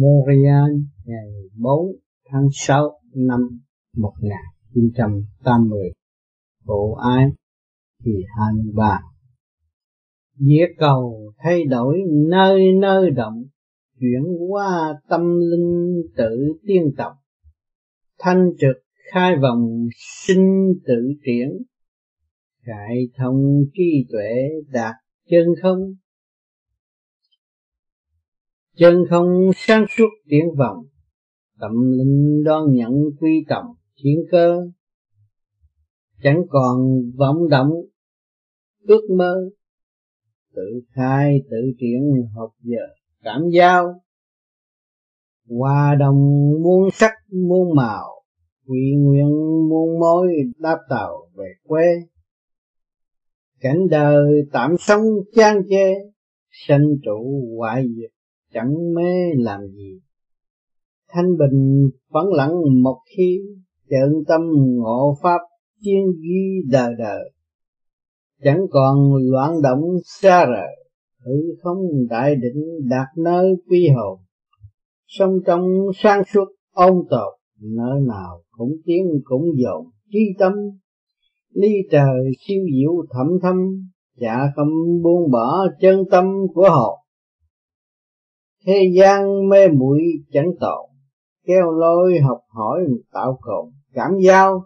Montreal ngày 4 tháng 6 năm 1980 Bộ ái thì 23 Địa cầu thay đổi nơi nơi động Chuyển qua tâm linh tự tiên tộc, Thanh trực khai vòng sinh tự triển. Khải thông trí tuệ đạt chân không? Chân không sáng suốt tiến vọng, tâm linh đoan nhận quy tổng chuyển cơ. Chẳng còn vọng động, ước mơ, tự khai tự triển học giờ cảm giao. Hòa đồng muôn sắc muôn màu, quy nguyện muôn mối đáp tàu về quê. Cảnh đời tạm sống chan chê sanh trụ hoại diệt chẳng mê làm gì. Thanh bình vẫn lặng một khi chợn tâm ngộ pháp chuyên ghi đời đời chẳng còn loạn động xa rời, hư không đại định đạt nơi quy hồn. Song trong sang suốt ôn tột nơi nào cũng tiếng cũng dồn trí tâm. Ly trời siêu diệu thẩm thâm, chả không buông bỏ chân tâm của hồn thế gian mê muội chẳng tồn. Kêu lôi học hỏi tạo cồn cảm giao.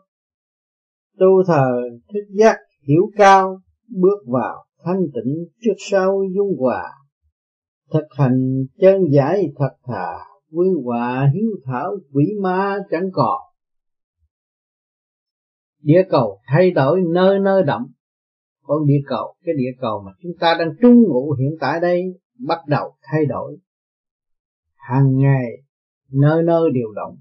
Tu thờ thức giác hiểu cao. Bước vào thanh tịnh trước sau dung hòa. Thực hành chân giải thật thà. Quy hòa hiếu thảo quỷ ma chẳng còn. Địa cầu thay đổi nơi nơi động con địa cầu, cái địa cầu mà chúng ta đang trú ngụ hiện tại đây bắt đầu thay đổi hàng ngày nơi nơi đều động.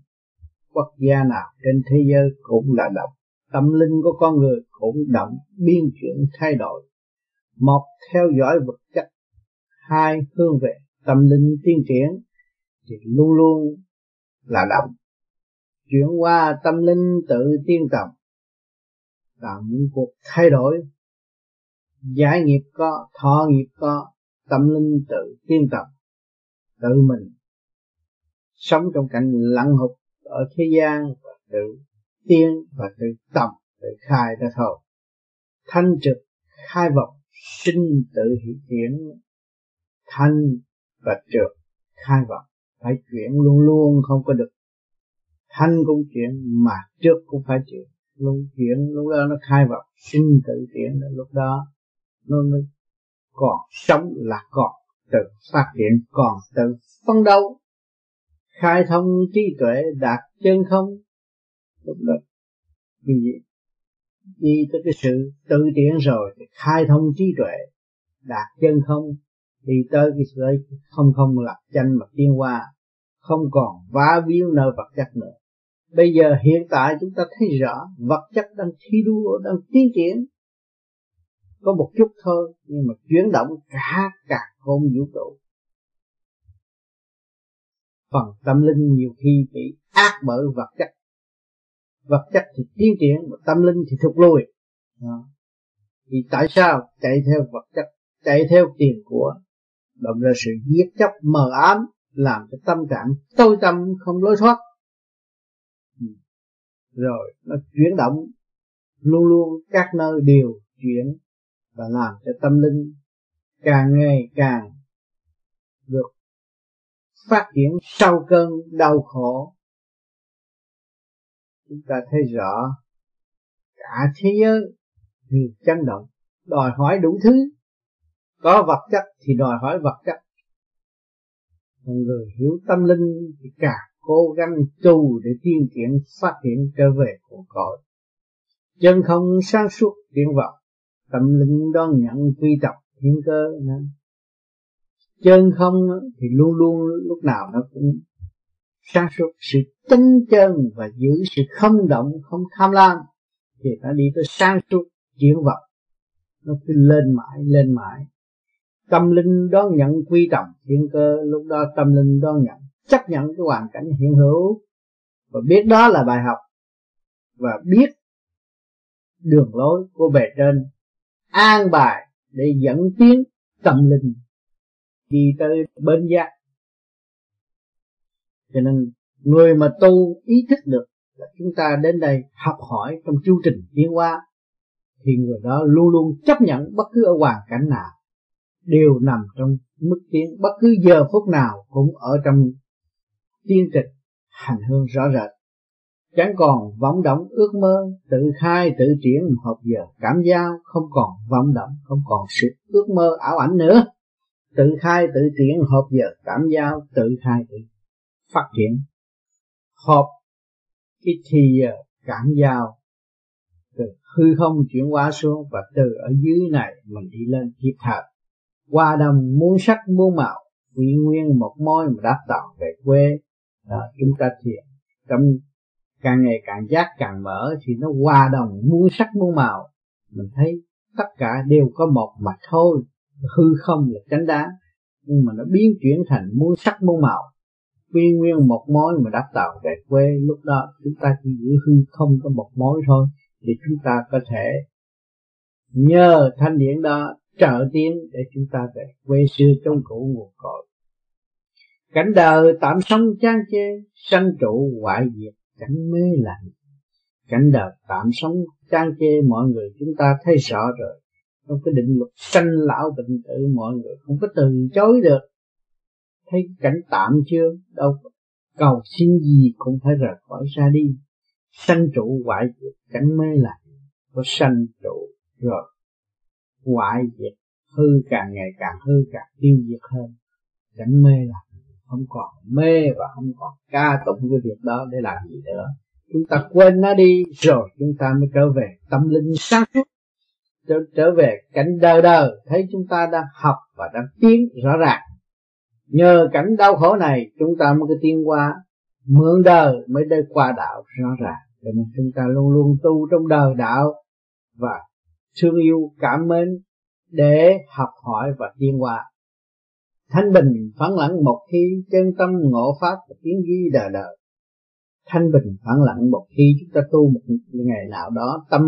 Quốc gia nào trên thế giới cũng là động. Tâm linh của con người cũng động, biên chuyển, thay đổi. Một, theo dõi vật chất. Hai, hướng về tâm linh tiến triển thì luôn luôn là động. Chuyển qua tâm linh tự tiên tập tạo những cuộc thay đổi. Giải nghiệp có, thọ nghiệp có, tâm linh tự tiên tập tự mình sống trong cảnh lặng hụt ở thế gian và tự tiên và tự tầm tự khai ra thôi. Thanh trực, khai vọng, sinh tự hiện tiến thanh và trượt khai vọng, phải chuyển luôn luôn, không có được. Thanh cũng chuyển, mà trước cũng phải chuyển. Luôn chuyển, lúc đó nó khai vọng, sinh tự chuyển lúc đó, nó mới còn sống là còn tự phát triển, còn tự phân đấu khai thông trí tuệ đạt chân không? Lúc đó vì đi tới cái sự tự tiến rồi thì khai thông trí tuệ đạt chân không, đi tới cái sự không không lập tranh mà tiến qua không còn vá víu nơi vật chất nữa. Bây giờ hiện tại chúng ta thấy rõ vật chất đang thi đua, đang tiến triển. Có một chút thôi, nhưng mà chuyển động cả cả không vũ trụ phần tâm linh nhiều khi bị ác bởi vật chất. Vật chất thì tiến triển, mà tâm linh thì thụt lùi. Đó. thì tại sao chạy theo vật chất, chạy theo tiền của động ra sự giết chóc, mờ ám, làm cho tâm trạng tối tâm không lối thoát? Ừ. Rồi, nó chuyển động, luôn luôn các nơi đều chuyển và làm cho tâm linh càng ngày càng được phát triển sau cơn đau khổ, chúng ta thấy rõ cả thế giới thì chấn động, đòi hỏi đủ thứ. Có vật chất thì đòi hỏi vật chất. Còn người hiểu tâm linh thì càng cố gắng tu để tiên triển phát triển trở về của cõi. Chân không sáng suốt tiến vọng tâm linh đón nhận quy tập thiên cơ, nên chân không thì luôn luôn lúc nào nó cũng sáng suốt. Sự tinh chân và giữ sự không động, không tham lam thì nó đi tới sáng suốt chuyển vật nó cứ lên mãi lên mãi. Tâm linh đón nhận quy trọng thiên cơ, lúc đó tâm linh đón nhận, chấp nhận cái hoàn cảnh hiện hữu và biết đó là bài học và biết đường lối của bề trên, an bài để dẫn tiến tâm linh đi tới bên giác. Cho nên, người mà tu ý thức được là chúng ta đến đây học hỏi trong chu trình tiến hóa, thì người đó luôn luôn chấp nhận bất cứ ở hoàn cảnh nào. Đều nằm trong mức tiến, bất cứ giờ phút nào cũng ở trong tiên trình hành hương rõ rệt. Chẳng còn vọng động ước mơ, tự khai, tự triển, hợp giờ, cảm giao không còn vọng động, không còn sự ước mơ ảo ảnh nữa tự khai tự triển hợp giờ cảm giao tự khai tự phát triển. Hợp cái thì giờ cảm giao từ hư không chuyển hóa xuống và từ ở dưới này mình đi lên kịp thời qua đồng muốn sắc muốn màu quy nguyên một môi mà đáp tạo về quê đó, chúng ta thiền trong càng ngày càng giác càng mở thì nó hòa đồng muôn sắc muôn màu. Mình thấy tất cả đều có một mà thôi hư không là chánh đáng nhưng mà nó biến chuyển thành muôn sắc muôn màu. Quy nguyên một mối mà đắc tạo về quê, lúc đó chúng ta chỉ giữ hư không có một mối thôi, thì chúng ta có thể nhờ thanh điển đó trợ tiến để chúng ta về quê xưa trong cũ nguồn cội. Cảnh đời tạm sống chán chê, sanh trụ hoại diệt, cảnh mê lạnh cảnh đời tạm sống chán chê, mọi người chúng ta thấy rõ rồi trong cái định luật sanh lão bệnh tử, mọi người không có từ chối được. Thấy cảnh tạm chưa? Đâu cầu xin gì cũng phải rời khỏi ra đi. Sanh trụ hoại diệt, cảnh mê lại có sanh trụ rồi. Hoại diệt, hư càng ngày càng hư, càng tiêu diệt hơn. Cảnh mê lại không còn mê và không còn ca tụng cái việc đó để làm gì nữa. Chúng ta quên nó đi, rồi chúng ta mới trở về tâm linh sáng suốt trở, trở về cảnh đời đời thấy chúng ta đang học và đang tiến rõ ràng. Nhờ cảnh đau khổ này chúng ta mới có tiến qua mượn đời mới đây qua đạo rõ ràng. Cho nên chúng ta luôn luôn tu trong đời đạo và thương yêu cảm mến để học hỏi và tiến qua thanh bình phản lặng một khi chân tâm ngộ pháp và tiến ghi đời đời. Thanh bình phản lặng một khi chúng ta tu một ngày nào đó tâm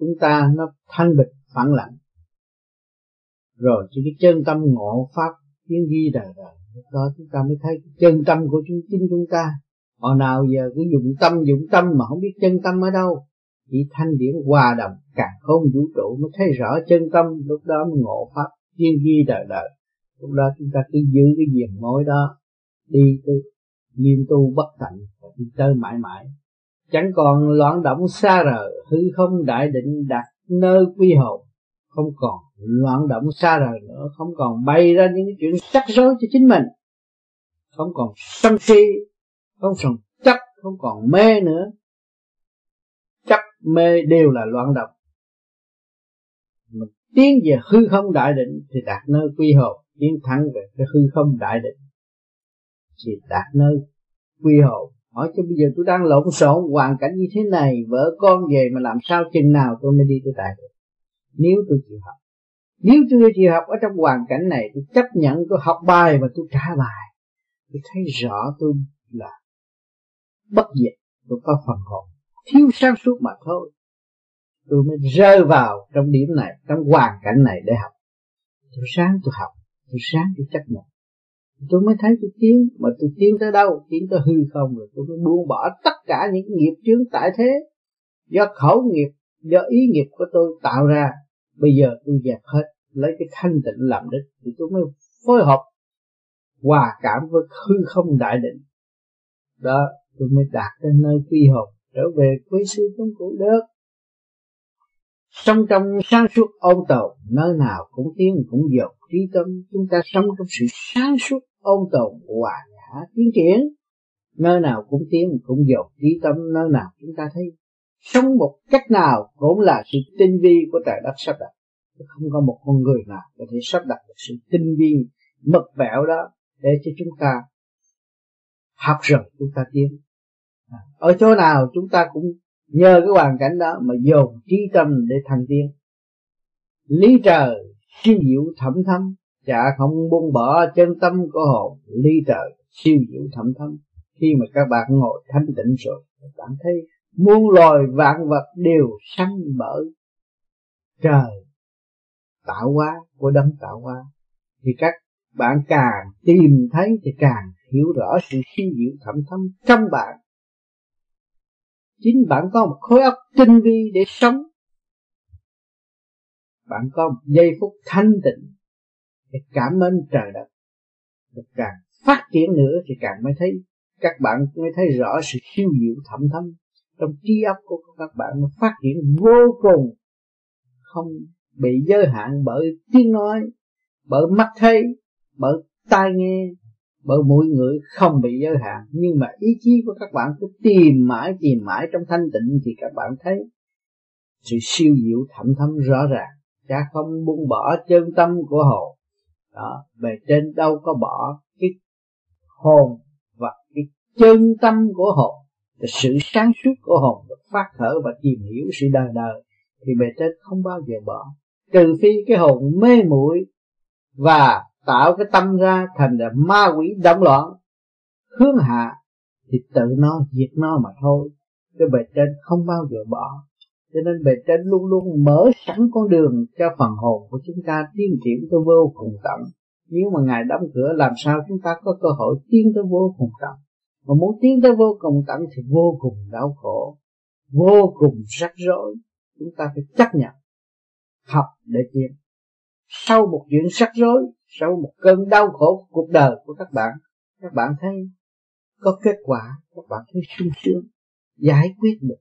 chúng ta nó thanh bịch phản lặng. Rồi chỉ cái chân tâm ngộ pháp tiếng ghi đời đời lúc đó chúng ta mới thấy chân tâm của chúng, chính chúng ta. Họ nào giờ cứ dụng tâm dụng tâm mà không biết chân tâm ở đâu, chỉ thanh điển hòa đồng, càng không vũ trụ mới thấy rõ chân tâm. Lúc đó mới ngộ pháp tiên ghi đời đời lúc đó chúng ta cứ giữ cái diềm mối đó, đi tới nghiêm tu bất tận và đi tới mãi mãi chẳng còn loạn động xa rời, hư không đại định đặt nơi quy hồn. Không còn loạn động xa rời nữa, không còn bay ra những cái chuyện sắc rối cho chính mình. Không còn sân si, không còn chấp, không còn mê nữa. Chấp, mê đều là loạn động. Mình tiến về hư không đại định thì đạt nơi quy hồn, tiến thẳng về cái hư không đại định thì đạt nơi quy hồn hỏi cho bây giờ tôi đang lộn xộn, hoàn cảnh như thế này, vợ con về mà làm sao chừng nào tôi mới đi tới đại được? Nếu tôi chịu học. Nếu tôi chịu học ở trong hoàn cảnh này, tôi chấp nhận, tôi học bài và tôi trả bài. Tôi thấy rõ tôi là bất diệt, tôi có phần hồn. Thiếu sáng suốt mà thôi. Tôi mới rơi vào trong điểm này, trong hoàn cảnh này để học. Tôi sáng tôi học, tôi sáng tôi chấp nhận tôi mới thấy tôi tiến mà tôi tiến tới đâu? Tiến tới hư không rồi. Tôi mới buông bỏ tất cả những nghiệp chướng tại thế. Do khẩu nghiệp, do ý nghiệp của tôi tạo ra, bây giờ tôi dẹp hết, lấy cái thanh tịnh làm đích. Thì tôi mới phối hợp hòa cảm với hư không đại định. Đó, tôi mới đạt đến nơi quy hồn, trở về quê sư trong cũ được sống trong sáng suốt ôn tồn nơi nào cũng tiến, cũng dột trí tâm, chúng ta sống trong sự sáng suốt ôn tồn hòa nhã tiến triển. Nơi nào cũng tiến, cũng dột trí tâm, nơi nào chúng ta thấy. Sống một cách nào cũng là sự tinh vi của trời đất sắp đặt. Không có một con người nào có thể sắp đặt được sự tinh vi, mật vẹo đó để cho chúng ta học rồi chúng ta tiến. Ở chỗ nào chúng ta cũng nhờ cái hoàn cảnh đó mà dồn trí tâm để thành tiên, lý trời siêu diệu thẩm thâm chả không buông bỏ chân tâm của hồn. Lý trời siêu diệu thẩm thâm khi mà các bạn ngồi thanh tịnh rồi các bạn thấy muôn loài vạn vật đều sanh bởi trời tạo hóa của đấng tạo hóa. Thì các bạn càng tìm thấy thì càng hiểu rõ sự siêu diệu thẩm thâm trong bạn chính bạn có một khối óc tinh vi để sống. Bạn có một giây phút thanh tịnh để cảm ơn trời đất. Được càng phát triển nữa thì càng mới thấy các bạn mới thấy rõ sự siêu diệu thẩm thâm trong trí óc của các bạn nó phát triển vô cùng. Không bị giới hạn bởi tiếng nói, bởi mắt thấy, bởi tai nghe bởi mỗi người không bị giới hạn. Nhưng mà ý chí của các bạn cứ tìm mãi tìm mãi trong thanh tịnh thì các bạn thấy sự siêu diệu thẩm thấm rõ ràng. Cha không buông bỏ chân tâm của hồn đó, bề trên đâu có bỏ cái hồn và cái chân tâm của hồn cái sự sáng suốt của hồn được phát khởi và tìm hiểu sự đời đời thì bề trên không bao giờ bỏ. Trừ phi cái hồn mê muội và tạo cái tâm ra thành là ma quỷ động loạn. Hướng hạ thì tự nó, diệt nó mà thôi. Cái bề trên không bao giờ bỏ. Cho nên bề trên luôn luôn mở sẵn con đường cho phần hồn của chúng ta tiến triển tới vô cùng tận. Nếu mà ngài đóng cửa, làm sao chúng ta có cơ hội tiến tới vô cùng tận? Mà muốn tiến tới vô cùng tận thì vô cùng đau khổ, vô cùng rắc rối. Chúng ta phải chấp nhận, học để tiến. Sau một chuyện rắc rối sau một cơn đau khổ của cuộc đời của các bạn các bạn thấy có kết quả, các bạn thấy sung sướng, giải quyết được,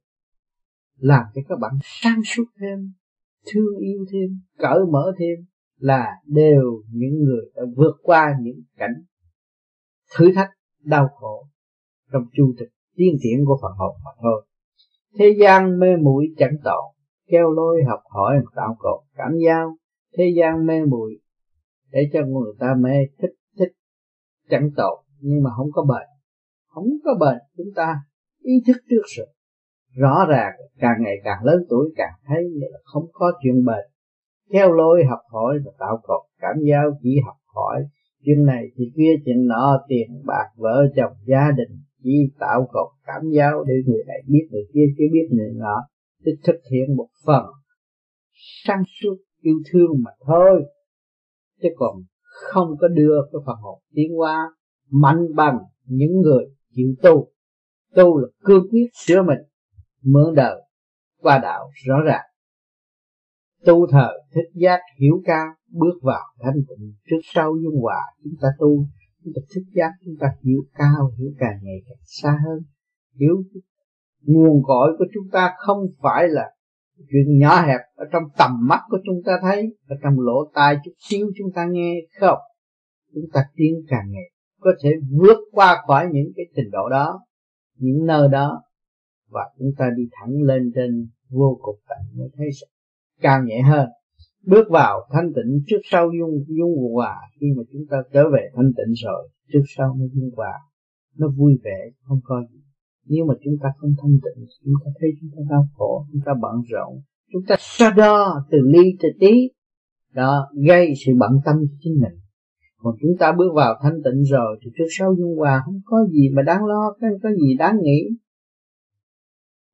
làm cho các bạn sáng suốt thêm, thương yêu thêm, cởi mở thêm là đều những người đã vượt qua những cảnh thử thách, đau khổ trong chu trình tiến triển của phần hồn mà thôi. Thế gian mê muội chẳng tội, kêu lôi học hỏi tạo cột, cảm giao. Thế gian mê muội để cho người ta mê, thích thích, chẳng tội. Nhưng mà không có bệnh không có bệnh chúng ta ý thức trước rồi rõ ràng, càng ngày càng lớn tuổi, càng thấy là không có chuyện bệnh theo lối học hỏi và tạo cột, cảm giao chỉ học hỏi. Chuyện này chuyện kia chuyện nọ, tiền bạc, vợ chồng, gia đình chỉ tạo cột, cảm giao để người này biết người kia kia biết người nọ. Để thực hiện một phần sáng suốt yêu thương mà thôi chứ còn không có đưa cái phần hồn tiến qua mạnh bằng những người chịu tu. Tu là cương quyết sửa mình, mượn đời, qua đạo rõ ràng. Tu thờ thích giác hiểu cao, bước vào thanh tịnh trước sau dung hòa chúng ta tu. Chúng ta thích giác, chúng ta hiểu cao, hiểu càng ngày càng xa hơn. Hiểu nguồn cội của chúng ta không phải là chuyện nhỏ hẹp ở trong tầm mắt của chúng ta thấy, ở trong lỗ tai chút xíu chúng ta nghe không? Chúng ta tiến càng ngày, có thể vượt qua khỏi những cái trình độ đó, những nơi đó, và chúng ta đi thẳng lên trên vô cùng tận mới thấy càng nhẹ hơn. Bước vào thanh tịnh trước sau dung dung hòa, khi mà chúng ta trở về thanh tịnh rồi, trước sau mới dung hòa, nó vui vẻ, không có gì nếu mà chúng ta không thanh tịnh, chúng ta thấy chúng ta đau khổ, chúng ta bận rộn, chúng ta so đo từ ly từ tí, đó gây sự bận tâm cho chính mình. Còn chúng ta bước vào thanh tịnh rồi thì trước sau dung hòa không có gì mà đáng lo, không có gì đáng nghĩ.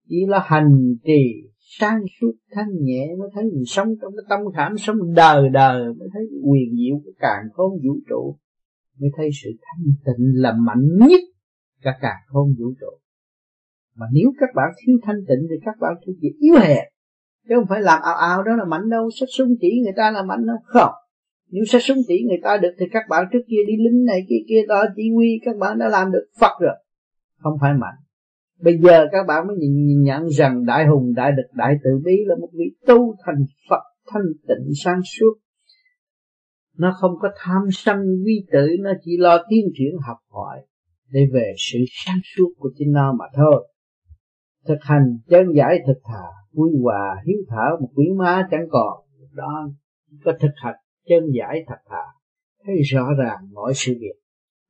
Chỉ là hành trì, sáng suốt, thanh nhẹ mới thấy mình sống trong cái tâm khảm, sống đời đời mới thấy quyền diệu của càng khôn vũ trụ, mới thấy sự thanh tịnh là mạnh nhất cả càng khôn vũ trụ mà nếu các bạn thiếu thanh tịnh thì các bạn thuộc về yếu hèn. Chứ không phải làm ào ào đó là mạnh đâu sách súng chỉ người ta là mạnh đâu. Không. Nếu sách súng chỉ người ta được thì các bạn trước kia đi lính này kia kia đó chỉ huy các bạn đã làm được Phật rồi. Không phải mạnh. Bây giờ các bạn mới nhìn, nhận rằng đại hùng đại địch đại tự bi là một vị tu thành Phật thanh tịnh sáng suốt. Nó không có tham sân vi tử nó chỉ lo tiến triển học hỏi để về sự sáng suốt của chính nó mà thôi thực hành chân giải thực thà vui hòa, hiếu thảo một quý má chẳng còn. Đó, có thực hành chân giải thật thà, thấy rõ ràng mọi sự việc.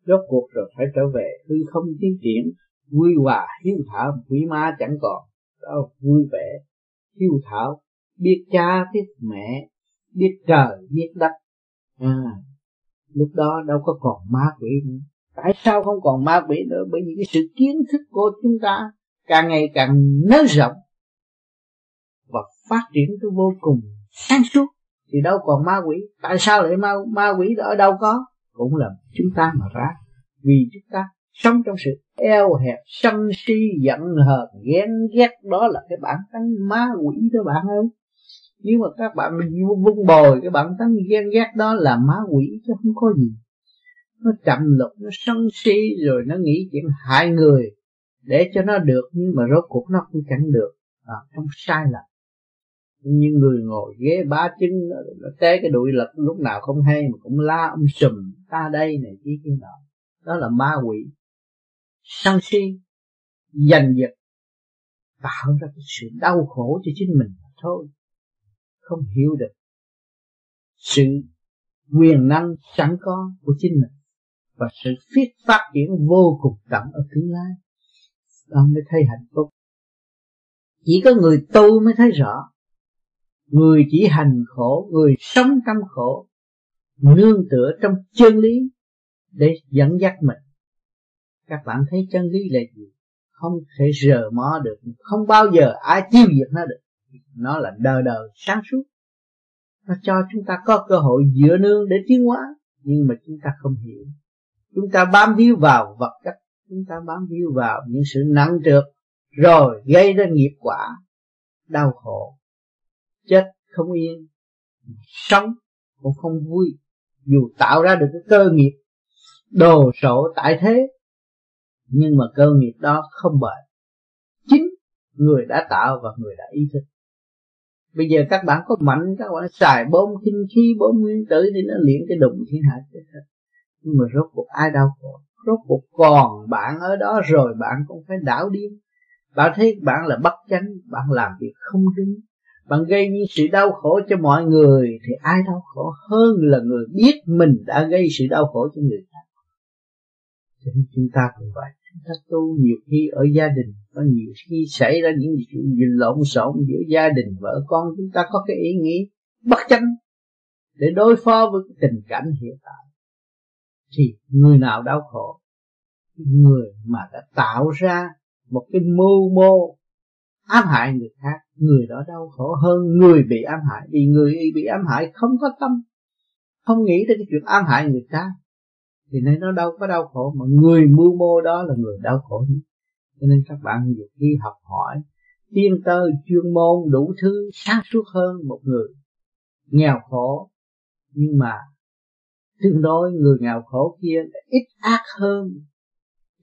Rốt cuộc rồi phải trở về hư không tiến triển vui hòa, hiếu thảo một quý má chẳng còn. Đó, vui vẻ, hiếu thảo, biết cha, biết mẹ, biết trời, biết đất. À lúc đó đâu có còn ma quỷ nữa. Tại sao không còn ma quỷ nữa? Bởi vì cái sự kiến thức của chúng ta càng ngày càng nới rộng và phát triển tới vô cùng sáng suốt. Thì đâu còn ma quỷ. Tại sao lại ma ma quỷ ở đâu có? Cũng là chúng ta mà ra. Vì chúng ta sống trong sự eo hẹp, sân si, giận hờn, ghen ghét. Đó là cái bản tánh ma quỷ đó bạn ơi. Nếu mà các bạn vun bồi cái bản tánh ghen ghét đó là ma quỷ chứ không có gì. Nó chậm lục, nó sân si, rồi nó nghĩ chuyện hại người để cho nó được nhưng mà rốt cuộc nó cũng chẳng được. À, trong sai lầm. Như người ngồi ghế ba chân nó té cái đuổi lật lúc nào không hay mà cũng la um sùm ta đây này kia kia nọ đó là ma quỷ. Sân si giành giật tạo ra cái sự đau khổ cho chính mình thôi. Không hiểu được sự quyền năng sẵn có của chính mình và sự phiết phát triển vô cùng tận ở tương lai con mới thấy hạnh phúc. Chỉ có người tu mới thấy rõ. Người chỉ hành khổ, người sống trong khổ, nương tựa trong chân lý để dẫn dắt mình. Các bạn thấy chân lý là gì? Không thể rờ mó được, không bao giờ ai tiêu diệt nó được. Nó là đời đời sáng suốt. Nó cho chúng ta có cơ hội dựa nương để tiến hóa, nhưng mà chúng ta không hiểu. Chúng ta bám víu vào vật chất chúng ta bám víu vào những sự nặng trược rồi gây ra nghiệp quả, đau khổ. Chết không yên, sống cũng không vui, dù tạo ra được cái cơ nghiệp, đồ sộ tại thế, nhưng mà cơ nghiệp đó không bền. Chính người đã tạo và người đã ý thức. Bây giờ các bạn có mạnh, các bạn xài bom kinh khí, bom nguyên tử thì nó luyện cái đụng thiên hạ chết hết nhưng mà rốt cuộc ai đau khổ? Rốt cuộc còn bạn ở đó rồi bạn cũng phải đảo điên. Bạn thấy bạn là bất chánh, bạn làm việc không đúng. Bạn gây những sự đau khổ cho mọi người thì ai đau khổ hơn là người biết mình đã gây sự đau khổ cho người khác. Cho nên chúng ta cũng vậy. Chúng ta tu nhiều khi ở gia đình, có nhiều khi xảy ra những chuyện lộn xộn giữa gia đình, vợ con, chúng ta có cái ý nghĩ bất chánh để đối phó với cái tình cảnh hiện tại thì người nào đau khổ? Người mà đã tạo ra một cái mưu mô ám hại người khác, người đó đau khổ hơn người bị ám hại. Vì người bị ám hại không có tâm, không nghĩ tới cái chuyện ám hại người ta, thì nên nó đâu có đau khổ. Mà người mưu mô đó là người đau khổ nhất. Cho nên các bạn nhiều khi học hỏi tiên tơ chuyên môn đủ thứ, sáng suốt hơn một người nghèo khổ, nhưng mà tương đối người nghèo khổ kia là ít ác hơn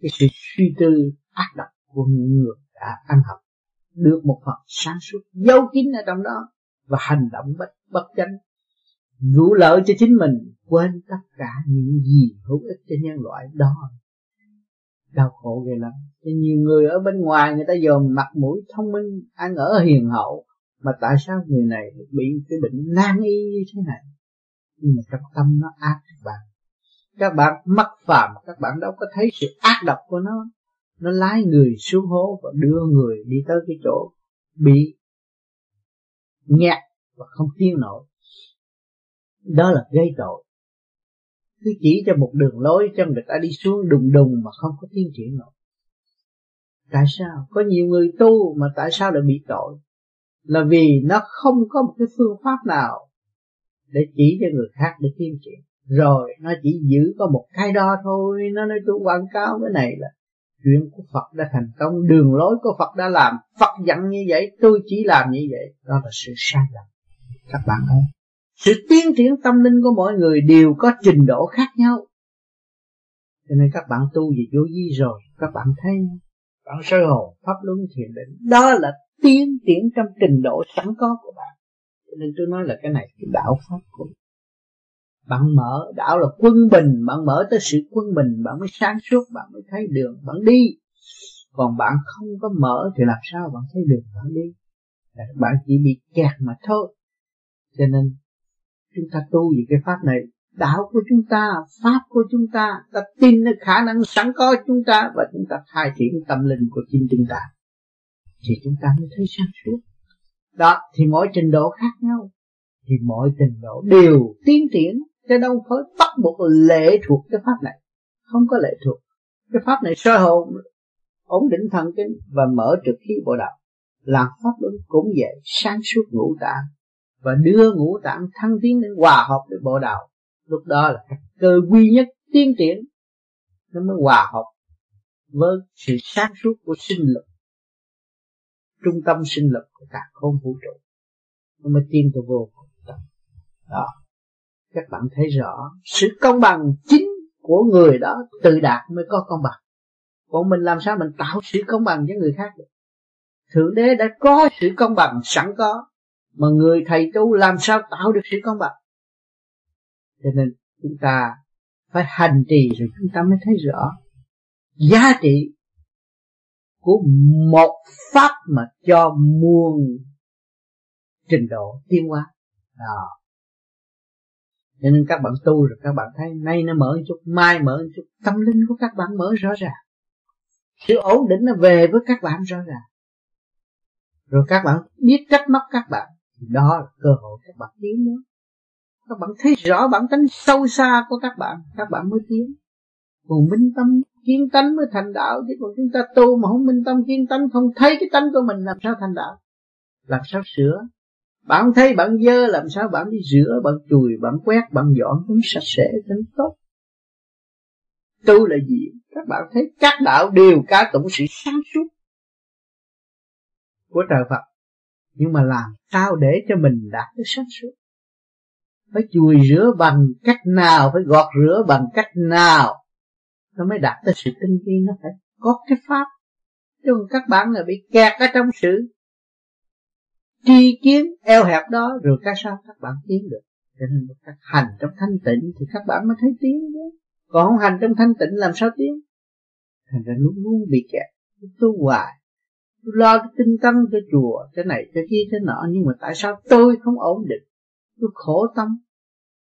cái sự suy tư, ác độc của những người đã ăn học. Được một phần sáng suốt dấu kín ở trong đó và hành động bất bất chánh. Vụ lợi cho chính mình, quên tất cả những gì hữu ích cho nhân loại đó. Đau khổ ghê lắm. Cho nhiều người ở bên ngoài, người ta dòm mặt mũi thông minh, ăn ở hiền hậu. Mà tại sao người này bị cái bệnh nan y như thế này? Nhưng mà trong tâm nó ác các bạn. Các bạn mắc phạm, các bạn đâu có thấy sự ác độc của nó. Nó lái người xuống hố và đưa người đi tới cái chỗ bị nghẹt và không tiến nổi. Đó là gây tội. Cứ chỉ cho một đường lối, cho người ta đi xuống đùng đùng mà không có tiến triển nổi. Tại sao? Có nhiều người tu mà tại sao lại bị tội? Là vì nó không có một cái phương pháp nào để chỉ cho người khác để kiếm chuyện rồi, nó chỉ giữ có một cái đó thôi. Nó nói tôi quảng cáo cái này là chuyện của Phật đã thành công, đường lối của Phật đã làm. Phật dặn như vậy, tôi chỉ làm như vậy. Đó là sự sai lầm. Các bạn ơi, sự tiến triển tâm linh của mỗi người đều có trình độ khác nhau. Cho nên các bạn tu về vô vi rồi, các bạn thấy bạn sơ hồ pháp luân thiền định. Đó là tiến triển trong trình độ sẵn có của bạn cho nên tôi nói là cái này cái đạo pháp của bạn mở, đạo là quân bình, bạn mở tới sự quân bình, bạn mới sáng suốt, bạn mới thấy đường, bạn đi. Còn bạn không có mở thì làm sao bạn thấy đường, bạn đi? Là bạn chỉ bị kẹt mà thôi. Cho nên chúng ta tu về cái pháp này, đạo của chúng ta, pháp của chúng ta ta tin nơi khả năng sẵn có chúng ta và chúng ta khai triển tâm linh của chính chúng ta. Thì chúng ta mới thấy sáng suốt đó, thì mỗi trình độ khác nhau. Thì mọi trình độ đều tiến triển, chứ đâu phải bắt buộc lệ thuộc cái pháp này. Không có lệ thuộc. Cái pháp này soi hồn, ổn định thần kinh và mở trực khí bộ đạo. Làm pháp luân cũng vậy, sáng suốt ngũ tạng. Và đưa ngũ tạng thăng tiến đến hòa hợp với bộ đạo. Lúc đó là cái cơ duy nhất tiến triển. Nó mới hòa hợp với sự sáng suốt của sinh lực trung tâm sinh lực của cả không vũ trụ. Nó mới tin tới vô cùng đó. Các bạn thấy rõ, sự công bằng chính của người đó tự đạt mới có công bằng. Còn mình làm sao mình tạo sự công bằng với người khác được? Thượng đế đã có sự công bằng sẵn có, mà người thầy tu làm sao tạo được sự công bằng? Cho nên chúng ta phải hành trì rồi chúng ta mới thấy rõ giá trị của một pháp mà cho muôn trình độ tiến hóa. Đó. Cho nên các bạn tu rồi các bạn thấy nay nó mở một chút, mai mở một chút, tâm linh của các bạn mở rõ ràng. Sự ổn định nó về với các bạn rõ ràng. Rồi các bạn biết cách móc các bạn, thì đó là cơ hội các bạn tiến nữa các bạn thấy rõ bản tính sâu xa của các bạn các bạn mới tiến. Còn minh tâm kiên tánh mới thành đạo chứ còn chúng ta tu mà không minh tâm kiên tánh không thấy cái tánh của mình làm sao thành đạo? Làm sao sửa? Bạn thấy bạn dơ làm sao bạn đi rửa bạn chùi bạn quét bạn dọn nó sạch sẽ nó tốt. Tu là gì? Các bạn thấy các đạo đều ca tụng sự sáng suốt của trời Phật. Nhưng mà làm sao để cho mình đạt tới sáng suốt? Phải chùi rửa bằng cách nào? Phải gọt rửa bằng cách nào nó mới đạt tới sự tinh vi, nó phải có cái pháp. Chứ không các bạn là bị kẹt ở trong sự tri kiến, eo hẹp đó, rồi cái sao các bạn tiến được. Cho nên các hành trong thanh tịnh thì các bạn mới thấy tiến chứ. Còn không hành trong thanh tịnh làm sao tiến? Thành ra luôn luôn bị kẹt tu hoài tôi lo cái tinh tâm cho chùa, cái này, cái kia, cái nọ, nhưng mà tại sao tôi không ổn định? Tôi khổ tâm.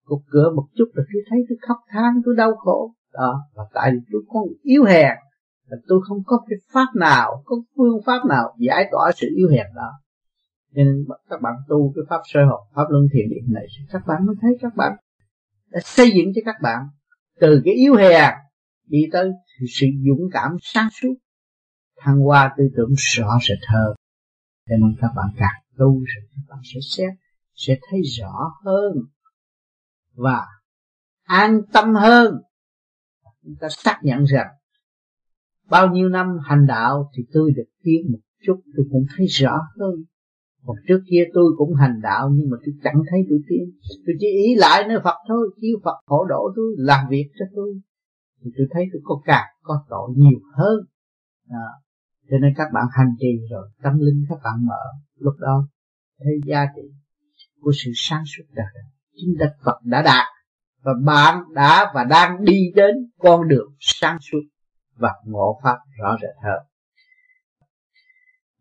Cục cửa một chút rồi tôi thấy tôi khóc than, tôi đau khổ đó và tại vì tôi còn yếu hèn và tôi không có cái pháp nào có phương pháp nào giải tỏa sự yếu hèn đó. Nên các bạn tu cái pháp sơ học, pháp luân thiền định này các bạn mới thấy các bạn đã xây dựng cho các bạn từ cái yếu hèn đi tới sự dũng cảm sáng suốt thăng hoa tư tưởng rõ rệt hơn. Cho nên các bạn càng tu rồi các bạn sẽ xét sẽ thấy rõ hơn và an tâm hơn chúng ta xác nhận rằng bao nhiêu năm hành đạo thì tôi được tiến một chút tôi cũng thấy rõ. Hơn còn trước kia tôi cũng hành đạo nhưng mà tôi chẳng thấy tôi tiến tôi chỉ ý lại nơi Phật thôi kêu Phật hỗ độ tôi làm việc cho tôi. Thì tôi thấy tôi có càng có tội nhiều hơn. À, cho nên các bạn hành trì rồi tâm linh các bạn mở. Lúc đó thấy giá trị của sự sáng suốt đời. Chính Đức Phật đã đạt và bạn đã và đang đi đến con đường sáng suốt và ngộ pháp rõ rệt hơn.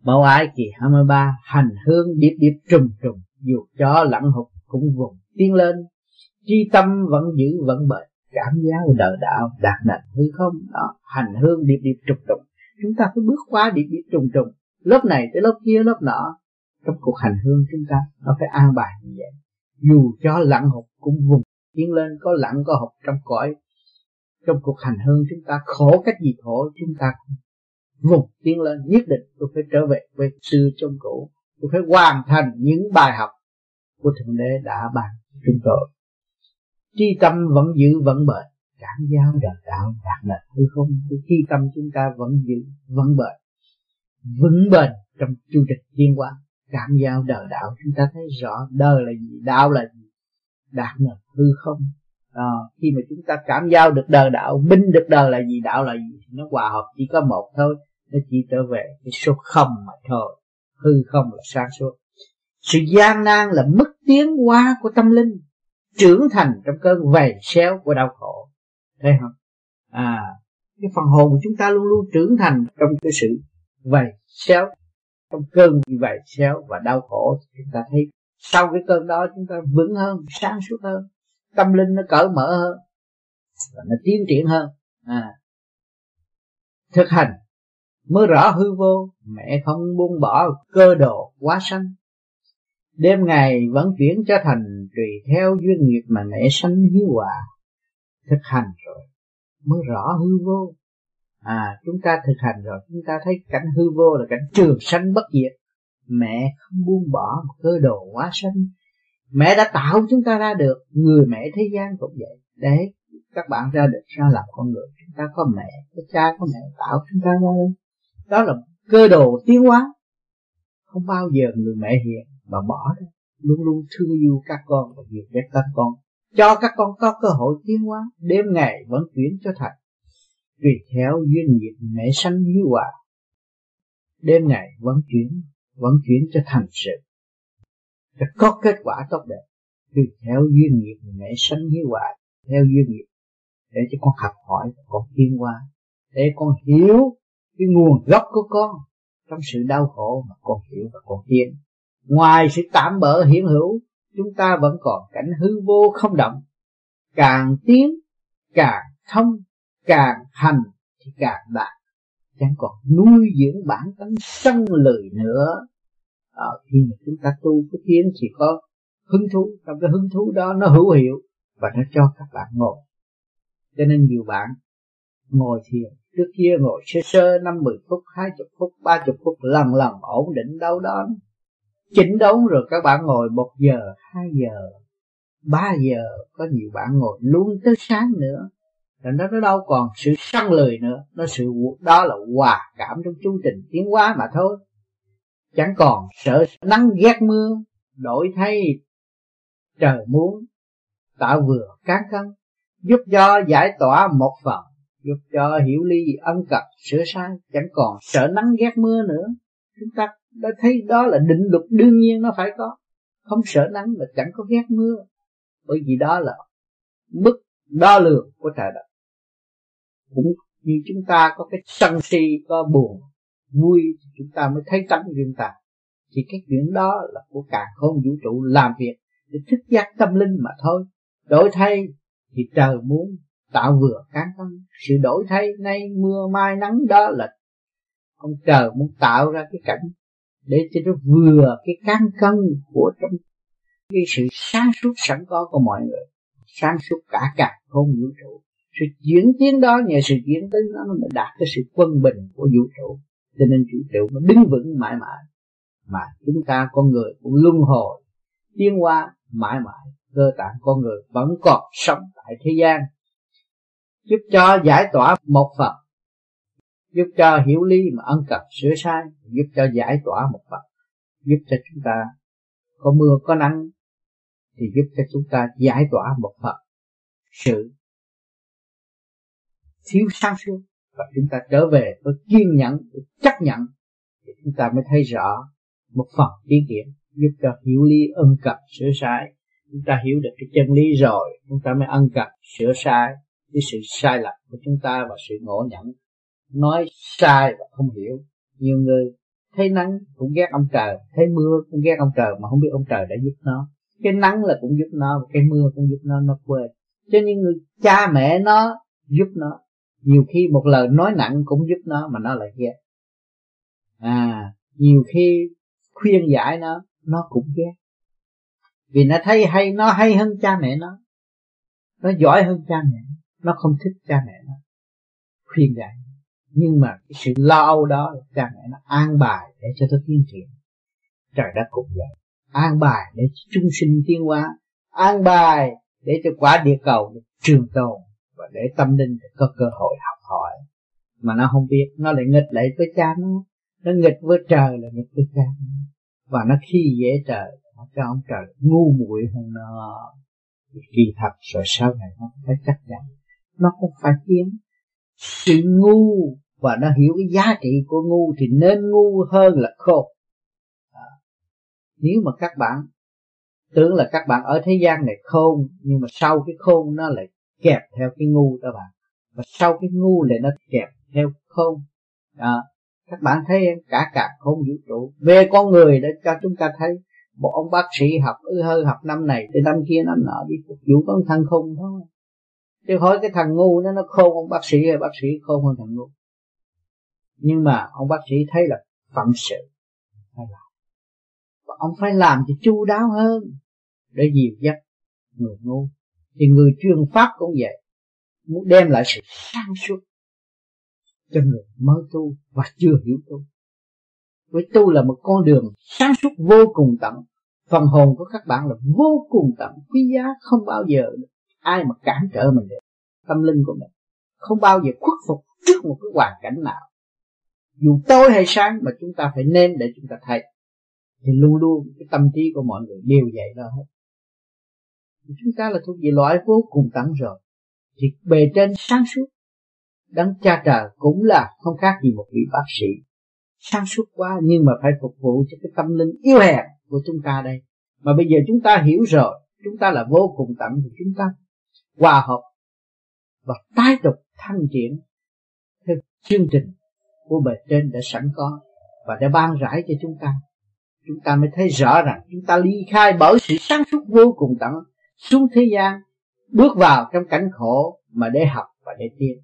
Mẫu ái kỳ 23 hành hương điệp điệp trùng trùng dù cho lặng hụt cũng vùng tiến lên. Tri tâm vẫn giữ, vẫn bền, cảm giác đời đạo đạt nền hư không? Đó, hành hương điệp điệp trùng trùng chúng ta phải bước qua điệp điệp trùng trùng lớp này tới lớp kia, lớp nọ. Trong cuộc hành hương chúng ta, nó phải an bài như vậy. Dù cho lặng hụt cũng vùng tiến lên, có lặng, có học trong cõi. Trong cuộc hành hương chúng ta, khổ cách gì khổ, chúng ta vùng tiến lên, nhất định tôi phải trở về với xưa trong cũ. Tôi phải hoàn thành những bài học của thượng đế đã ban chúng tôi. Tri tâm vẫn giữ, vẫn bền. Cảm giao đời đạo đạt là hư không? Khi tâm chúng ta vẫn giữ, vẫn bền. Vững bền trong chu trình tiên hóa cảm giao đời đạo, chúng ta thấy rõ đời là gì, đạo là gì đạt được hư không. À, khi mà chúng ta cảm giao được đời đạo minh được đời là gì đạo là gì nó hòa hợp chỉ có một thôi nó chỉ trở về cái số không mà thôi. Hư không là sáng suốt. Sự gian nan là mức tiến hóa của tâm linh trưởng thành trong cơn vầy xéo của đau khổ. Thấy không? À cái phần hồn của chúng ta luôn luôn trưởng thành trong cái sự vầy xéo trong cơn vầy xéo và đau khổ chúng ta thấy sau cái cơn đó chúng ta vững hơn, sáng suốt hơn, tâm linh nó cởi mở hơn, và nó tiến triển hơn. À. Thực hành mới rõ hư vô, mẹ không buông bỏ cơ đồ quá sanh. Đêm ngày vẫn chuyển cho thành tùy theo duyên nghiệp mà mẹ sanh hiếu hòa. Thực hành rồi mới rõ hư vô. À chúng ta thực hành rồi, chúng ta thấy cảnh hư vô là cảnh trường sanh bất diệt mẹ không buông bỏ một cơ đồ quá sanh mẹ đã tạo chúng ta ra được người mẹ thế gian cũng vậy. Để các bạn ra được ra làm con người. Chúng ta có mẹ, có cha, có mẹ tạo chúng ta ra. Đó là cơ đồ tiến hóa. Không bao giờ người mẹ hiền mà bỏ đó luôn luôn thương yêu các con và dìu dắt các con. Cho các con có cơ hội tiến hóa. Đêm ngày vẫn chuyển cho thầy. Tùy theo duyên nghiệp mẹ sanh như hòa đêm ngày vẫn chuyển vẫn chuyển cho thành sự. Cho có kết quả tốt đẹp. Tùy theo duyên nghiệp mẹ sanh hiếu hòa theo duyên nghiệp, để cho con học hỏi, con tiến qua. để con hiểu cái nguồn gốc của con trong sự đau khổ mà con hiểu và con tiến ngoài sự tạm bỡ hiện hữu, chúng ta vẫn còn cảnh hư vô không động. Càng tiến, càng thông, càng hành thì càng đạt chẳng còn nuôi dưỡng bản tánh sân lười nữa. À, khi mà chúng ta tu cái tiến thì có hứng thú. Trong cái hứng thú đó nó hữu hiệu và nó cho các bạn ngồi. Cho nên nhiều bạn ngồi thiền trước kia ngồi sơ sơ năm mười phút hai chục phút ba chục phút lần lần ổn định đâu đó. Chỉnh đốn rồi các bạn ngồi một giờ hai giờ ba giờ có nhiều bạn ngồi luôn tới sáng nữa là nó nó đâu còn sự săn lười nữa. Nó sự, đó là hòa cảm trong chu trình tiến hóa mà thôi. Chẳng còn sợ nắng ghét mưa, đổi thay trời muốn. Tạo vừa cán cân, giúp cho giải tỏa một phần, giúp cho hiểu ly ân cập sửa sai chẳng còn sợ nắng ghét mưa nữa. Chúng ta đã thấy đó là định luật đương nhiên nó phải có. Không sợ nắng mà chẳng có ghét mưa. Bởi vì đó là mức đo lường của trời đất cũng như chúng ta có cái sân si, có buồn, vui thì chúng ta mới thấy tánh của chúng ta. Thì cái chuyện đó là của cả không vũ trụ làm việc để thức giác tâm linh mà thôi. Đổi thay thì trời muốn tạo vừa cán cân sự đổi thay nay mưa mai nắng đó là ông trời muốn tạo ra cái cảnh để cho nó vừa cái cán cân của trong cái sự sáng suốt sẵn có của mọi người, sáng suốt cả cả không vũ trụ sự chuyển tiến đó nhờ sự chuyển tiến đó nó mới đạt cái sự quân bình của vũ trụ. Cho nên vũ trụ nó đứng vững mãi mãi. Mà chúng ta con người cũng luân hồi, tiến hóa mãi mãi. Cơ tạng con người vẫn còn sống tại thế gian. Giúp cho giải tỏa một phần. Giúp cho hiểu lý mà ân cần sửa sai. Giúp cho giải tỏa một phần. Giúp cho chúng ta có mưa có nắng, thì giúp cho chúng ta giải tỏa một phần. Sự thiếu sáng suốt. Và chúng ta trở về với kiên nhẫn chấp nhận, thì chúng ta mới thấy rõ một phần tiến triển giúp cho hiểu lý, ân cần, sửa sai. Chúng ta hiểu được cái chân lý rồi, chúng ta mới ân cần, sửa sai. Cái sự sai lầm của chúng ta và sự ngộ nhận, nói sai và không hiểu. Nhiều người thấy nắng cũng ghét ông trời, thấy mưa cũng ghét ông trời mà không biết ông trời đã giúp nó. Cái nắng là cũng giúp nó, cái mưa cũng giúp nó nó quên. Cho nên người cha mẹ nó giúp nó nhiều khi một lời nói nặng cũng giúp nó mà nó lại ghét. À nhiều khi khuyên giải nó nó cũng ghét. Vì nó thấy hay, nó hay hơn cha mẹ nó. Nó giỏi hơn cha mẹ nó. Không thích cha mẹ nó. Khuyên giải. Nhưng mà cái sự lo âu đó cha mẹ nó an bài để cho nó tiến triển. Trời đất cũng vậy. An bài để chúng sinh tiến hóa. An bài để cho quả địa cầu được trường tồn và để tâm linh để có cơ hội học hỏi. Mà nó không biết nó lại nghịch lại với cha nó. Nó nghịch với trời là nghịch với cha nó. Và nó khi dễ trời nó cho ông trời ngu muội hơn nó. Kỳ thật rồi sau này nó phải chắc chắn. Nó cũng phải kiếm sự ngu và nó hiểu cái giá trị của ngu thì nên ngu hơn là khôn. À, nếu mà các bạn tưởng là các bạn ở thế gian này khôn nhưng mà sau cái khôn nó lại kẹp theo cái ngu đó bạn. Và sau cái ngu lại nó kẹp theo không. à, các bạn thấy cả cả không vũ trụ. Về con người để cho chúng ta thấy. Một ông bác sĩ học ư hơi học năm này tới năm kia năm nọ đi phục vụ con thằng không thôi chứ hỏi cái thằng ngu nó nó khôn ông bác sĩ hay bác sĩ khôn hơn thằng ngu? Nhưng mà ông bác sĩ thấy là phận sự phải làm. Và ông phải làm cho chu đáo hơn để dìu dắt người ngu thì người truyền pháp cũng vậy. Muốn đem lại sự sáng suốt cho người mới tu và chưa hiểu tu. Với tu là một con đường sáng suốt vô cùng tận. Phần hồn của các bạn là vô cùng tận. Quý giá không bao giờ ai mà cản trở mình được. Tâm linh của mình không bao giờ khuất phục trước một cái hoàn cảnh nào. Dù tối hay sáng mà chúng ta phải nên để chúng ta thấy. Thì luôn luôn cái tâm trí của mọi người đều vậy đó. hết chúng ta là thuộc về loại vô cùng tận rồi thì bề trên sáng suốt, đấng cha trời cũng là không khác gì một vị bác sĩ. Sáng suốt quá, nhưng mà phải phục vụ cho cái tâm linh yếu hèn của chúng ta đây. Mà bây giờ chúng ta hiểu rồi, chúng ta là vô cùng tận thì chúng ta hòa hợp và tái tục thăng triển theo chương trình của bề trên đã sẵn có và đã ban rãi cho chúng ta. Chúng ta mới thấy rõ rằng chúng ta ly khai bởi sự sáng suốt vô cùng tận xuống thế gian bước vào trong cảnh khổ mà để học và để tiến.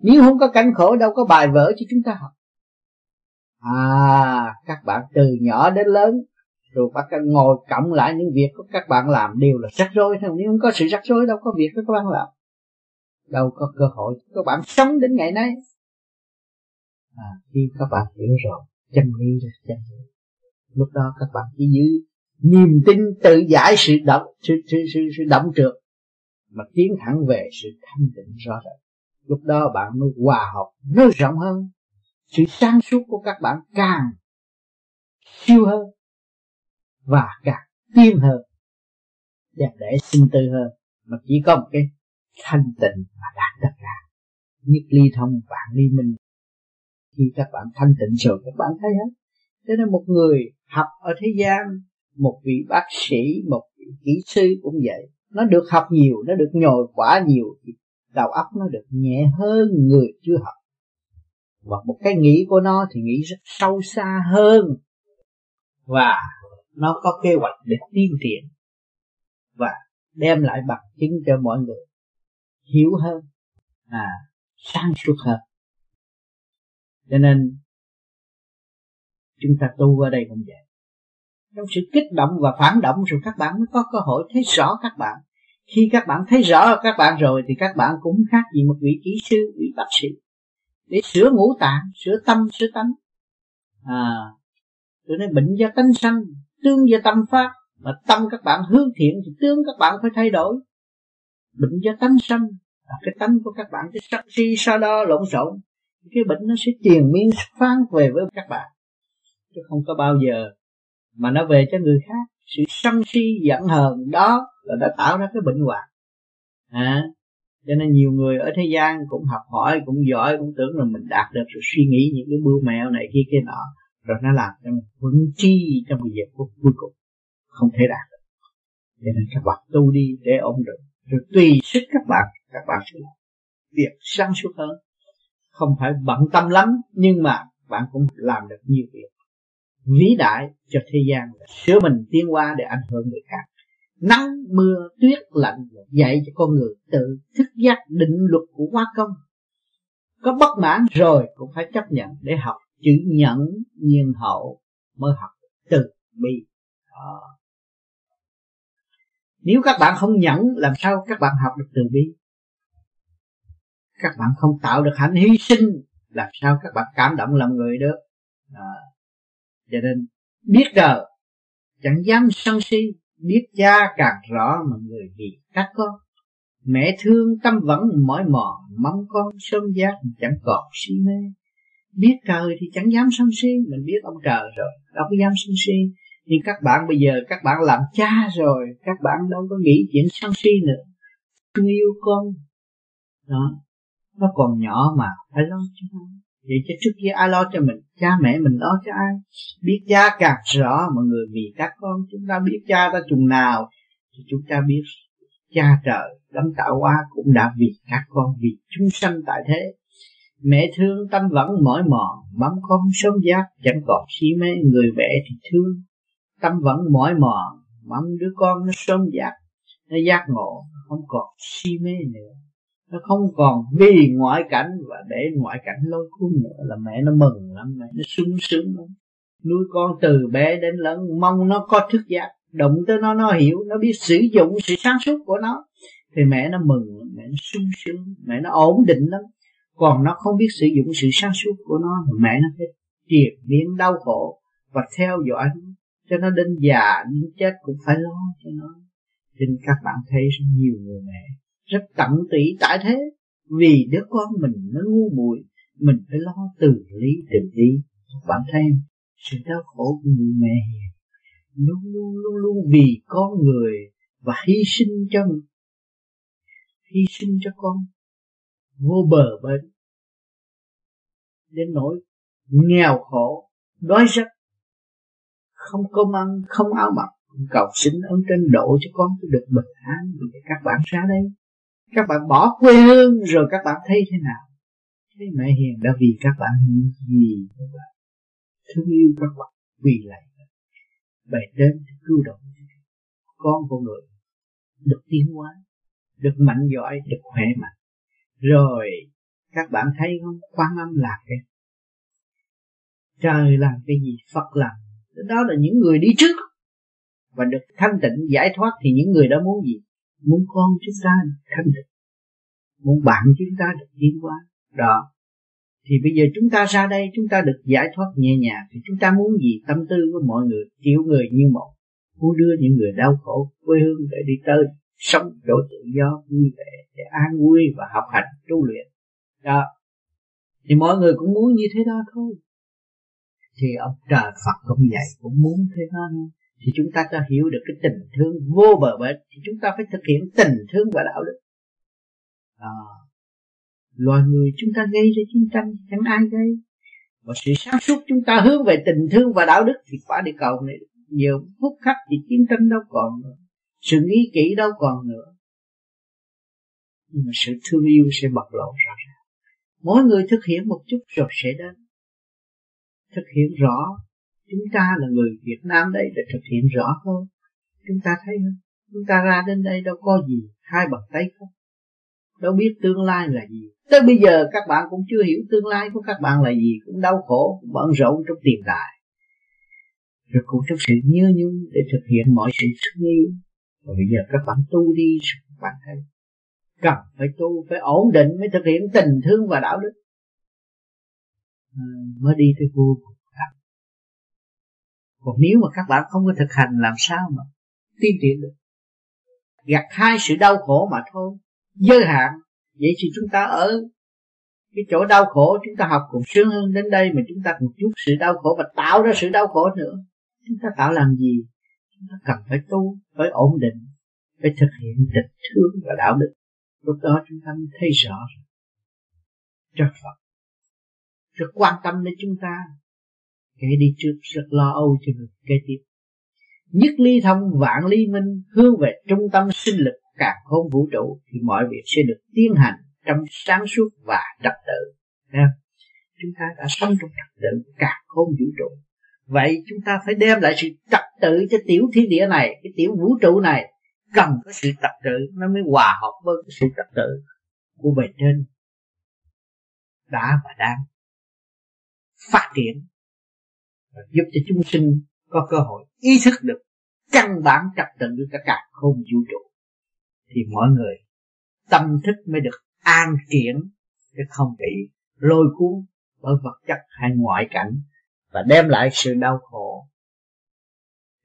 Nếu không có cảnh khổ đâu có bài vở cho chúng ta học. À các bạn từ nhỏ đến lớn rồi bắt các ngồi cộng lại những việc của các bạn làm đều là rắc rối. Thôi nếu không có sự rắc rối đâu có việc các bạn làm. Đâu có cơ hội các bạn sống đến ngày nay. À, khi các bạn hiểu rồi chân lý là chân lý. Lúc đó các bạn chỉ giữ niềm tin tự giải sự động sự sự sự, sự động trượt mà tiến thẳng về sự thanh tịnh rõ rệt. Lúc đó bạn mới hòa hợp nó rộng hơn. Sự sáng suốt của các bạn càng siêu hơn và càng tiên hơn đẹp đẽ sinh tư hơn. Mà chỉ có một cái thanh tịnh mà đạt tất cả. Nhất ly thông vạn ly minh. Khi các bạn thanh tịnh rồi các bạn thấy hết. Cho nên một người học ở thế gian một vị bác sĩ, một vị kỹ sư cũng vậy. Nó được học nhiều, nó được nhồi quả nhiều thì đầu óc nó được nhẹ hơn người chưa học. Và một cái nghĩ của nó thì nghĩ rất sâu xa hơn. Và nó có kế hoạch để tiến triển và đem lại bằng chứng cho mọi người hiểu hơn à sáng suốt hơn. Cho nên, chúng ta tu ở đây cũng vậy trong sự kích động và phản động rồi các bạn mới có cơ hội thấy rõ các bạn. Khi các bạn thấy rõ các bạn rồi thì các bạn cũng khác gì một vị kỹ sư, vị bác sĩ. Để sửa ngũ tạng, sửa tâm, sửa tánh. À tôi nói bệnh do tánh sanh, tương do tâm phát. Mà tâm các bạn hướng thiện thì tương các bạn phải thay đổi. Bệnh do tánh sanh, là cái tánh của các bạn cái sắc si so đo lộn xộn. Cái bệnh nó sẽ tiền miên phán về với các bạn. Chứ không có bao giờ mà nó về cho người khác. Sự sân si giận hờn đó là đã tạo ra cái bệnh hoạn. À, cho nên nhiều người ở thế gian cũng học hỏi cũng giỏi cũng tưởng là mình đạt được rồi suy nghĩ những cái bưu mẹo này kia kia nọ. Rồi nó làm cho mình vững chi trong một giờ phút cuối cùng. Không thể đạt được. Cho nên các bạn tu đi để ổn định. Rồi tùy sức các bạn các bạn sẽ làm việc sáng suốt hơn. Không phải bận tâm lắm nhưng mà bạn cũng làm được nhiều việc vĩ đại cho thế gian sửa mình tiến qua để ảnh hưởng người khác. Nắng, mưa, tuyết, lạnh dạy cho con người tự thức giác định luật của hóa công. Có bất mãn rồi cũng phải chấp nhận để học chữ nhẫn nhiên hậu mới học từ bi. Đó. nếu các bạn không nhẫn, làm sao các bạn học được từ bi? Các bạn không tạo được hạnh hy sinh, làm sao các bạn cảm động lòng người được? À cho nên, biết đời, chẳng dám sân si, biết cha càng rõ mà người vì các con mẹ thương tâm vẫn mỏi mòn mong con sớm giác, chẳng còn si mê. Biết trời thì chẳng dám sân si, mình biết ông trời rồi, đâu có dám sân si. Nhưng các bạn bây giờ, các bạn làm cha rồi, các bạn đâu có nghĩ chuyện sân si nữa. Thương yêu con, đó, nó còn nhỏ mà, phải lo cho nó vậy chứ trước kia ai lo cho mình, cha mẹ mình lo cho ai? Biết cha càng rõ, mọi người vì các con chúng ta biết cha ta chừng nào, thì chúng ta biết cha trời, đấng tạo hóa cũng đã vì các con, vì chúng sanh tại thế. Mẹ thương tâm vẫn mỏi mòn mắm con sớm giác, chẳng còn si mê, người mẹ thì thương. Tâm vẫn mỏi mòn mong đứa con nó sớm giác, nó giác ngộ, không còn si mê nữa nó không còn vì ngoại cảnh và để ngoại cảnh lôi cuốn nữa là mẹ nó mừng lắm mẹ. Nó sung sướng lắm. Nuôi con từ bé đến lớn, mong nó có thức giác. Động tới nó nó hiểu, nó biết sử dụng sự sáng suốt của nó. Thì mẹ nó mừng mẹ nó sung sướng, mẹ nó ổn định lắm. Còn nó không biết sử dụng sự sáng suốt của nó thì mẹ nó phải triệt biến đau khổ và theo dõi nó. Cho nó đến già, đến chết cũng phải lo cho nó. Nên các bạn thấy nhiều người mẹ rất tận tụy tại thế. Vì đứa con mình nó ngu muội, mình phải lo từ lý từ lý. Bạn thấy sự đau khổ của người mẹ luôn luôn luôn luôn vì con người và hy sinh cho hy sinh cho con. Vô bờ bến. Đến nỗi nghèo khổ, đói rách không cơm ăn, không áo mặc. Cầu xin ơn trên độ cho con được bình an vì các bạn ra đây các bạn bỏ quê hương rồi các bạn thấy thế nào? Thấy mẹ hiền đã vì các bạn gì? Các bạn thương yêu các bạn vì lại bày đến cứu độ. Con con người được tiến hóa, được mạnh giỏi, được khỏe mạnh. Rồi, các bạn thấy không? Quan âm là cái trời làm cái gì? Phật làm. Đó là những người đi trước. Và được thanh tịnh, giải thoát thì những người đó muốn gì? Muốn con chúng ta thanh tịnh, muốn bạn chúng ta được tiến hóa. Đó. Thì bây giờ chúng ta ra đây, chúng ta được giải thoát nhẹ nhàng, thì chúng ta muốn gì? Tâm tư của mọi người, kiểu người như một. Muốn đưa những người đau khổ, quê hương để đi tới, sống chỗ tự do, vui vẻ, để an vui và học hành, tu luyện. Đó. Thì mọi người cũng muốn như thế đó thôi. Thì ông trời Phật cũng vậy, cũng muốn thế đó thì chúng ta có hiểu được cái tình thương vô bờ bến thì chúng ta phải thực hiện tình thương và đạo đức. À, loài người chúng ta gây ra chiến tranh chẳng ai gây. Và sự sáng suốt chúng ta hướng về tình thương và đạo đức thì quả địa cầu này nhiều phút khắc thì chiến tranh đâu còn nữa sự nghĩ kỹ đâu còn nữa. Nhưng mà sự thương yêu sẽ bộc lộ rõ ràng. Mỗi người thực hiện một chút rồi sẽ đến. Thực hiện rõ chúng ta là người Việt Nam đây để thực hiện rõ hơn chúng ta thấy không? Chúng ta ra đến đây đâu có gì hai bàn tay không? Đâu biết tương lai là gì. Tới bây giờ các bạn cũng chưa hiểu tương lai của các bạn là gì cũng đau khổ cũng bận rộn trong tiền tài rồi cũng trong sự nhớ nhung để thực hiện mọi sự thương yêu và bây giờ các bạn tu đi các bạn thấy cần phải tu phải ổn định mới thực hiện tình thương và đạo đức. À, mới đi tới vô cùng còn nếu mà các bạn không có thực hành, làm sao mà tiến triển được? Gặt hai sự đau khổ mà thôi. Giới hạn. Vậy thì chúng ta ở cái chỗ đau khổ, chúng ta học cũng sướng hơn đến đây, mà chúng ta còn chút sự đau khổ và tạo ra sự đau khổ nữa. Chúng ta tạo làm gì? Chúng ta cần phải tu, phải ổn định, phải thực hiện tình thương và đạo đức. Lúc đó chúng ta mới thấy rõ cho Phật rất quan tâm đến chúng ta kẻ đi trước rất lo âu cho người kế tiếp. Nhất ly thông vạn ly minh, hướng về trung tâm sinh lực càng khôn vũ trụ, thì mọi việc sẽ được tiến hành trong sáng suốt và trật tự. Chúng ta đã sống trong trật tự càng khôn vũ trụ. Vậy chúng ta phải đem lại sự trật tự cho tiểu thiên địa này, cái tiểu vũ trụ này. Cần có sự trật tự nó mới hòa hợp với cái sự trật tự của bề trên đã và đang phát triển và giúp cho chúng sinh có cơ hội ý thức được căn bản trật tự của cả không vũ trụ. Thì mọi người tâm thức mới được an triển chứ không bị lôi cuốn bởi vật chất hay ngoại cảnh và đem lại sự đau khổ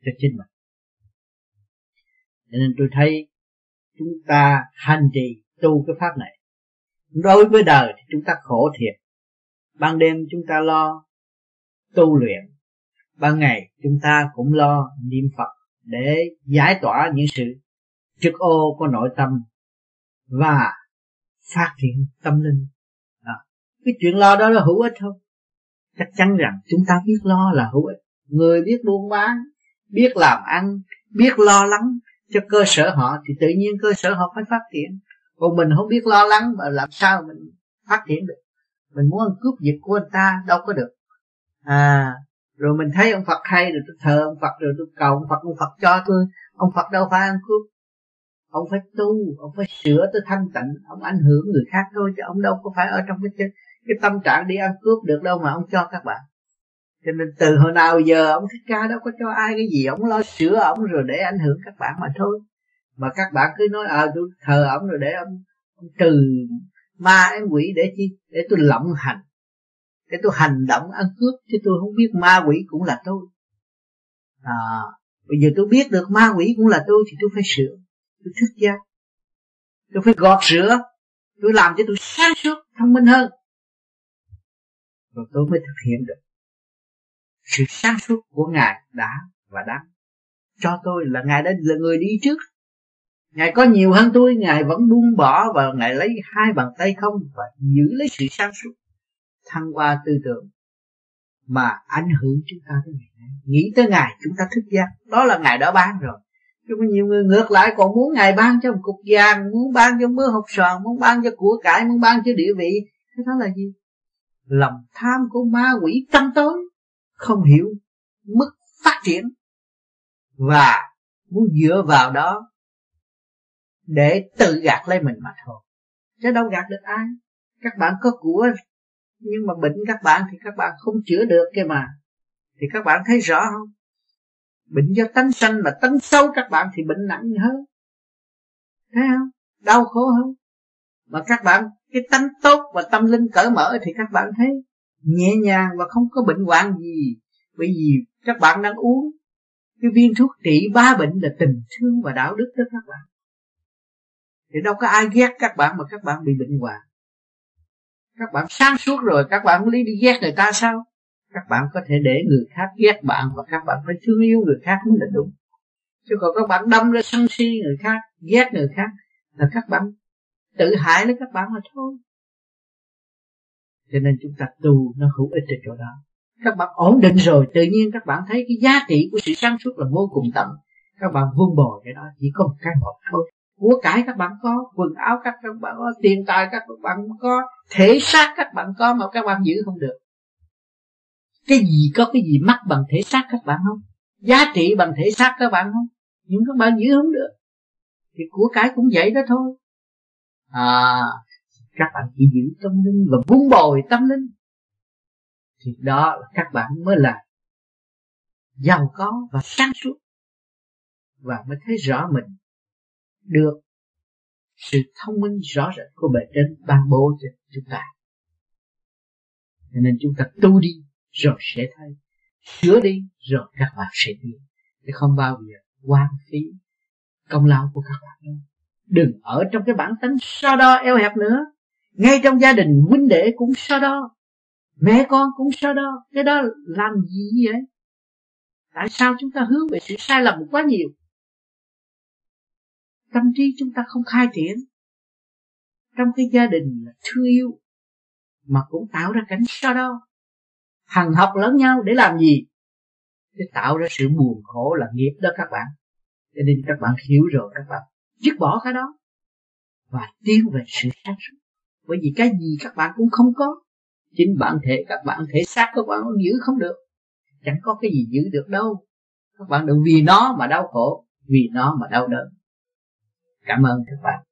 cho chính mình. Cho nên tôi thấy chúng ta hành trì tu cái pháp này. Đối với đời thì chúng ta khổ thiệt. Ban đêm chúng ta lo tu luyện ban ngày chúng ta cũng lo niệm phật để giải tỏa những sự trực ô của nội tâm và phát triển tâm linh. À, cái chuyện lo đó là hữu ích không? Chắc chắn rằng chúng ta biết lo là hữu ích. Người biết buôn bán biết làm ăn biết lo lắng cho cơ sở họ thì tự nhiên cơ sở họ phải phát triển. Còn mình không biết lo lắng mà làm sao mình phát triển được? Mình muốn ăn cướp giật của anh ta đâu có được. À rồi mình thấy ông Phật hay rồi tôi thờ ông Phật rồi tôi cầu ông Phật ông Phật cho tôi. Ông Phật đâu phải ăn cướp. Ông phải tu ông phải sửa tới thanh tịnh ông ảnh hưởng người khác thôi chứ ông đâu có phải ở trong cái cái tâm trạng đi ăn cướp được đâu mà ông cho các bạn. Cho nên từ hồi nào giờ ông thích ca đâu có cho ai cái gì ông lo sửa ông rồi để ảnh hưởng các bạn mà thôi. Mà các bạn cứ nói à tôi thờ ông rồi để ông, ông trừ ma em quỷ để chi để tôi lộng hành để tôi hành động ăn cướp, chứ tôi không biết ma quỷ cũng là tôi. À bây giờ tôi biết được ma quỷ cũng là tôi thì tôi phải sửa, tôi thức giác. Tôi phải gọt rửa tôi làm cho tôi sáng suốt, thông minh hơn. Rồi tôi mới thực hiện được. Sự sáng suốt của ngài đã và đang cho tôi là ngài đã là người đi trước. Ngài có nhiều hơn tôi, ngài vẫn buông bỏ và ngài lấy hai bàn tay không và giữ lấy sự sáng suốt thăng hoa tư tưởng mà ảnh hưởng chúng ta tới ngày nay. Nghĩ tới ngài chúng ta thức giác. Đó là ngài đã ban rồi. Chứ có nhiều người ngược lại còn muốn ngài ban cho một cục vàng, muốn ban cho mưa hột sòn muốn ban cho của cải, muốn ban cho địa vị. Cái đó là gì? Lòng tham của ma quỷ tâm tối, không hiểu mức phát triển. Và muốn dựa vào đó để tự gạt lấy mình mà thôi. Chứ đâu gạt được ai. Các bạn có của nhưng mà bệnh các bạn thì các bạn không chữa được kia mà. Thì các bạn thấy rõ không? Bệnh do tánh sanh mà tánh xấu các bạn thì bệnh nặng hơn. Thấy không? Đau khổ hơn. Mà các bạn, cái tánh tốt và tâm linh cởi mở thì các bạn thấy nhẹ nhàng và không có bệnh hoạn gì. Bởi vì các bạn đang uống cái viên thuốc trị ba bệnh là tình thương và đạo đức đó các bạn. Thì đâu có ai ghét các bạn mà các bạn bị bệnh hoạn các bạn sáng suốt rồi, các bạn lý đi ghét người ta sao? Các bạn có thể để người khác ghét bạn và các bạn phải thương yêu người khác mới là đúng. Chứ còn các bạn đâm ra sân si người khác, ghét người khác là các bạn tự hại lấy các bạn mà thôi. Cho nên chúng ta tu nó hữu ích ở chỗ đó. Các bạn ổn định rồi, tự nhiên các bạn thấy cái giá trị của sự sáng suốt là vô cùng tận. Các bạn vun bồi cái đó, chỉ có một cái một thôi của cải các bạn có quần áo các bạn có tiền tài các bạn có thể xác các bạn có mà các bạn giữ không được cái gì có cái gì mắc bằng thể xác các bạn không giá trị bằng thể xác các bạn không nhưng các bạn giữ không được thì của cái cũng vậy đó thôi à các bạn chỉ giữ tâm linh và vun bồi tâm linh thì đó là các bạn mới là giàu có và sáng suốt và mới thấy rõ mình được sự thông minh rõ rệt của bề trên ban bố cho chúng ta. Cho nên chúng ta tu đi rồi sẽ thấy, sửa đi rồi các bạn sẽ tiến chứ không bao giờ quan phí công lao của các bạn đâu. Đừng ở trong cái bản tính so đo, eo hẹp nữa. Ngay trong gia đình, huynh đệ cũng so đo, mẹ con cũng so đo. Cái đó làm gì vậy tại sao chúng ta hướng về sự sai lầm quá nhiều? Tâm trí chúng ta không khai triển. Trong cái gia đình là thương yêu, mà cũng tạo ra cảnh so đo. Hằng học lẫn nhau để làm gì? Để tạo ra sự buồn khổ là nghiệp đó các bạn. Cho nên các bạn hiểu rồi, các bạn dứt bỏ cái đó và tiến về sự sáng suốt. Bởi vì cái gì các bạn cũng không có. Chính bản thể các bạn, thể xác các bạn giữ không được. Chẳng có cái gì giữ được đâu. Các bạn đừng vì nó mà đau khổ, vì nó mà đau đớn cảm ơn các bạn.